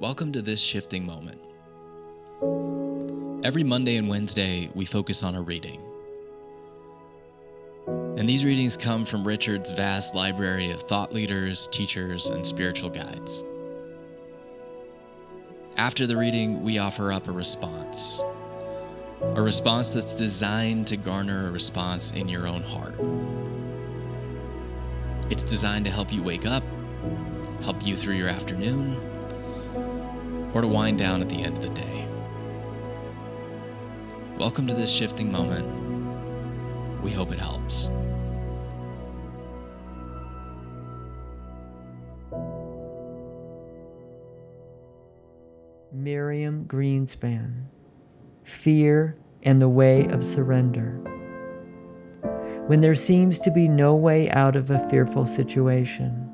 Welcome to this shifting moment. Every Monday and Wednesday, we focus on a reading. And these readings come from Richard's vast library of thought leaders, teachers, and spiritual guides. After the reading, we offer up a response. A response that's designed to garner a response in your own heart. It's designed to help you wake up, help you through your afternoon, or to wind down at the end of the day. Welcome to this shifting moment. We hope it helps. Miriam Greenspan Fear and the Way of Surrender. When there seems to be no way out of a fearful situation,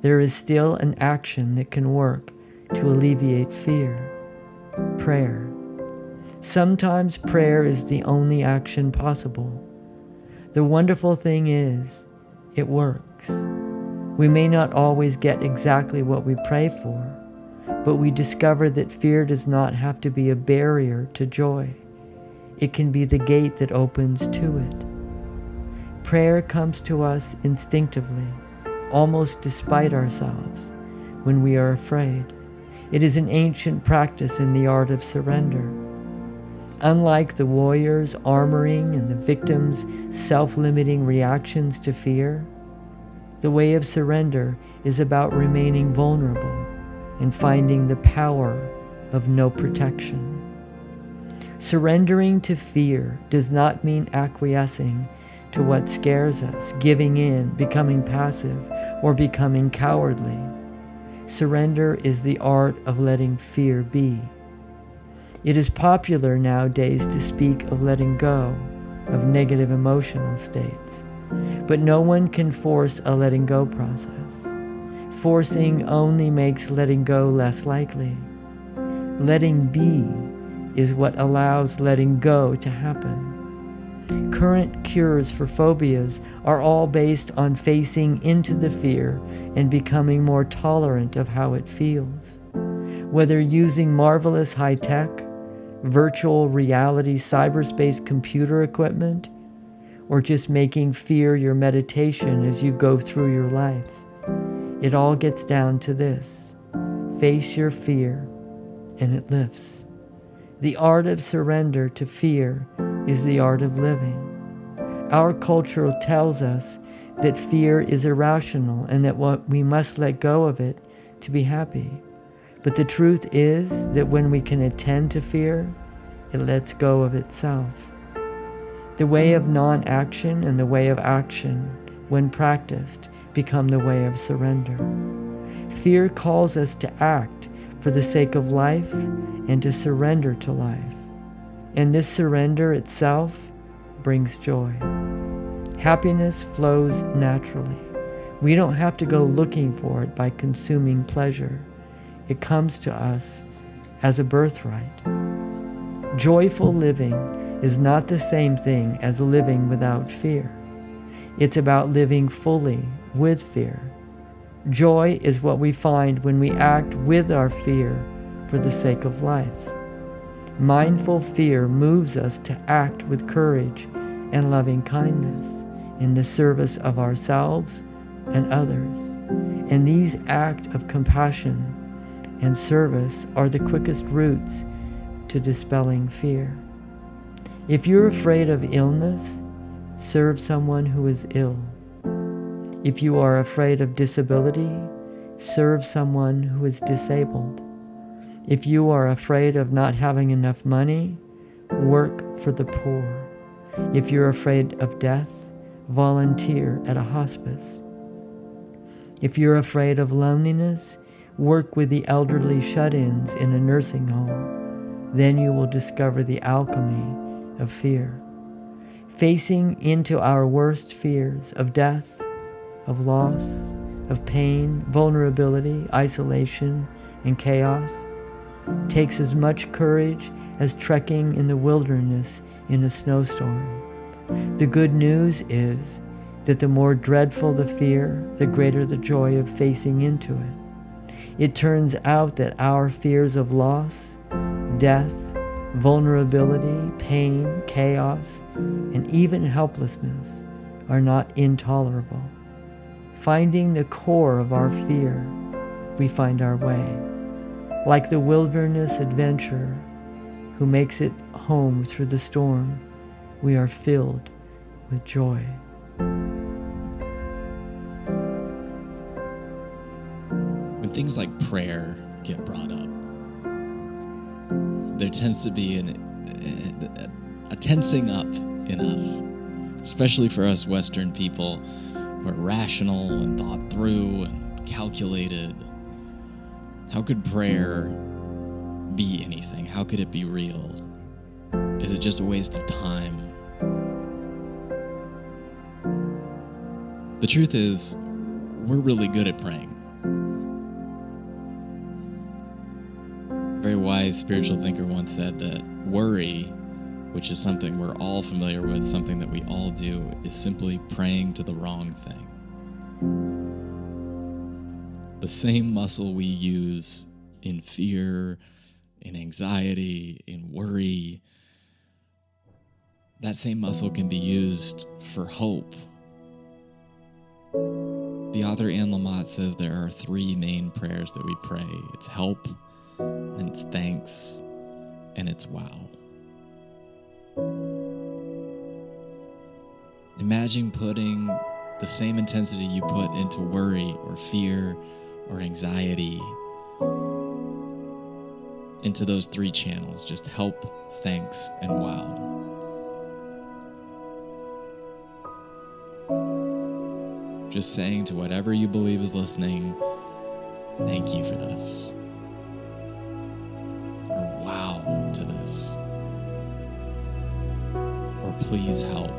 there is still an action that can work to alleviate fear prayer. Sometimes prayer is the only action possible. The wonderful thing is, it works. We may not always get exactly what we pray for, but we discover that fear does not have to be a barrier to joy. It can be the gate that opens to it. Prayer comes to us instinctively, almost despite ourselves, when we are afraid. It is an ancient practice in the art of surrender. Unlike the warrior's armoring and the victim's self limiting reactions to fear, the way of surrender is about remaining vulnerable and finding the power of no protection. Surrendering to fear does not mean acquiescing to what scares us, giving in, becoming passive, or becoming cowardly. Surrender is the art of letting fear be. It is popular nowadays to speak of letting go of negative emotional states, but no one can force a letting go process. Forcing only makes letting go less likely. Letting be is what allows letting go to happen. Current cures for phobias are all based on facing into the fear and becoming more tolerant of how it feels. Whether using marvelous high tech, virtual reality cyberspace computer equipment, or just making fear your meditation as you go through your life, it all gets down to this face your fear, and it lifts. The art of surrender to fear is the art of living. Our culture tells us that fear is irrational and that what we must let go of it to be happy. But the truth is that when we can attend to fear, it lets go of itself. The way of non action and the way of action, when practiced, become the way of surrender. Fear calls us to act for the sake of life and to surrender to life. And this surrender itself brings joy. Happiness flows naturally. We don't have to go looking for it by consuming pleasure. It comes to us as a birthright. Joyful living is not the same thing as living without fear. It's about living fully with fear. Joy is what we find when we act with our fear for the sake of life. Mindful fear moves us to act with courage and loving kindness in the service of ourselves and others. And these acts of compassion and service are the quickest routes to dispelling fear. If you're afraid of illness, serve someone who is ill. If you are afraid of disability, serve someone who is disabled. If you are afraid of not having enough money, work for the poor. If you're afraid of death, volunteer at a hospice. If you're afraid of loneliness, work with the elderly shut ins in a nursing home. Then you will discover the alchemy of fear. Facing into our worst fears of death, of loss, of pain, vulnerability, isolation, and chaos takes as much courage as trekking in the wilderness in a snowstorm. The good news is that the more dreadful the fear, the greater the joy of facing into it. it turns out that our fears of loss, death, vulnerability, pain, chaos, and even helplessness are not intolerable. Finding the core of our fear, we find our way. Like the wilderness adventurer who makes it home through the storm, we are filled with joy. When things like prayer get brought up, there tends to be an, a, a tensing up in us, especially for us Western people who are rational and thought through and calculated. How could prayer be anything? How could it be real? Is it just a waste of time? The truth is, we're really good at praying. A very wise spiritual thinker once said that worry, which is something we're all familiar with, something that we all do, is simply praying to the wrong thing. The same muscle we use in fear, in anxiety, in worry, that same muscle can be used for hope. The author Anne Lamott says there are three main prayers that we pray. It's help, and it's thanks, and it's wow. Imagine putting the same intensity you put into worry or fear or anxiety into those three channels just help, thanks, and wow. just saying to whatever you believe is listening, thank you for this. Or wow to this. Or please help.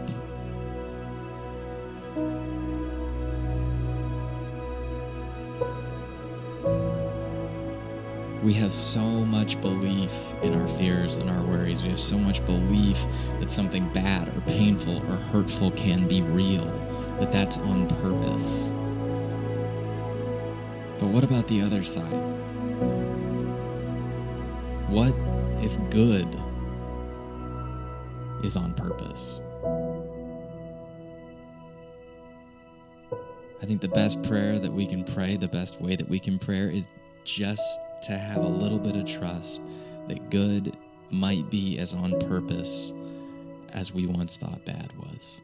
We have so much belief in our fears and our worries. We have so much belief that something bad or painful or hurtful can be real that that's on purpose. But what about the other side? What if good is on purpose? I think the best prayer that we can pray, the best way that we can pray is just to have a little bit of trust that good might be as on purpose as we once thought bad was.